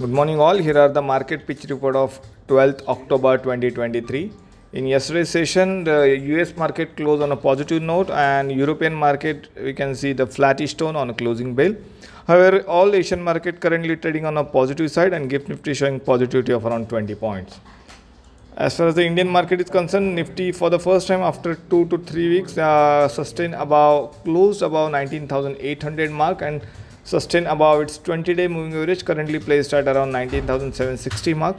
Good morning, all. Here are the market pitch report of 12th October 2023. In yesterday's session, the US market closed on a positive note, and European market we can see the flattish tone on a closing bell. However, all Asian market currently trading on a positive side, and GIFT Nifty showing positivity of around 20 points. As far as the Indian market is concerned, Nifty for the first time after two to three weeks uh, sustained above closed above 19,800 mark and sustained above its 20-day moving average currently placed at around 19,760 mark,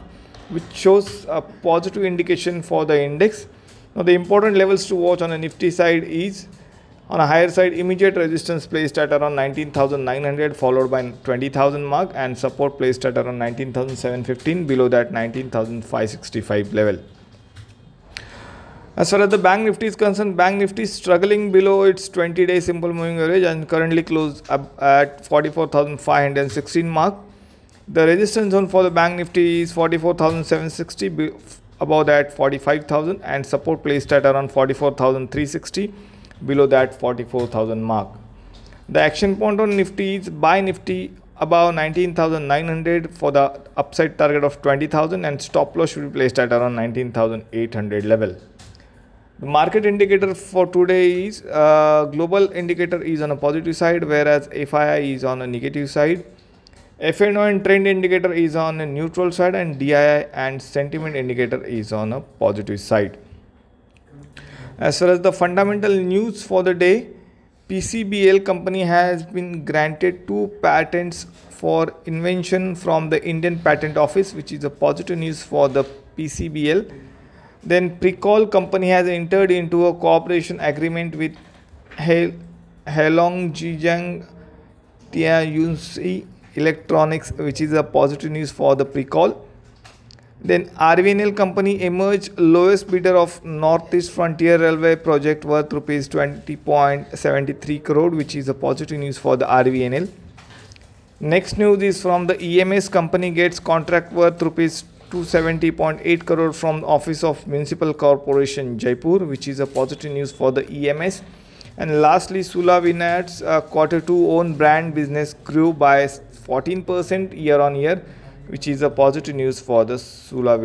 which shows a positive indication for the index. Now the important levels to watch on a Nifty side is on a higher side immediate resistance placed at around 19,900 followed by 20,000 mark and support placed at around 19,715 below that 19,565 level. As far as the Bank Nifty is concerned, Bank Nifty is struggling below its 20 day simple moving average and currently closed at 44,516 mark. The resistance zone for the Bank Nifty is 44,760 above that 45,000 and support placed at around 44,360 below that 44,000 mark. The action point on Nifty is buy Nifty above 19,900 for the upside target of 20,000 and stop loss should be placed at around 19,800 level. The market indicator for today is uh, global indicator is on a positive side whereas FII is on a negative side. FNO and trend indicator is on a neutral side and DII and sentiment indicator is on a positive side. As far as the fundamental news for the day, PCBL company has been granted two patents for invention from the Indian Patent Office which is a positive news for the PCBL then Pricol company has entered into a cooperation agreement with He- Heilong Tianyunsi Electronics, which is a positive news for the Pricol. Then RVNL company emerged lowest bidder of Northeast Frontier Railway project worth rupees 20.73 crore, which is a positive news for the RVNL. Next news is from the EMS company gets contract worth rupees 270.8 crore from the Office of Municipal Corporation Jaipur, which is a positive news for the EMS. And lastly, Sula Vineyards uh, quarter two own brand business grew by 14% year on year, which is a positive news for the Sula.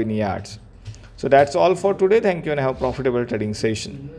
So that's all for today. Thank you and have a profitable trading session.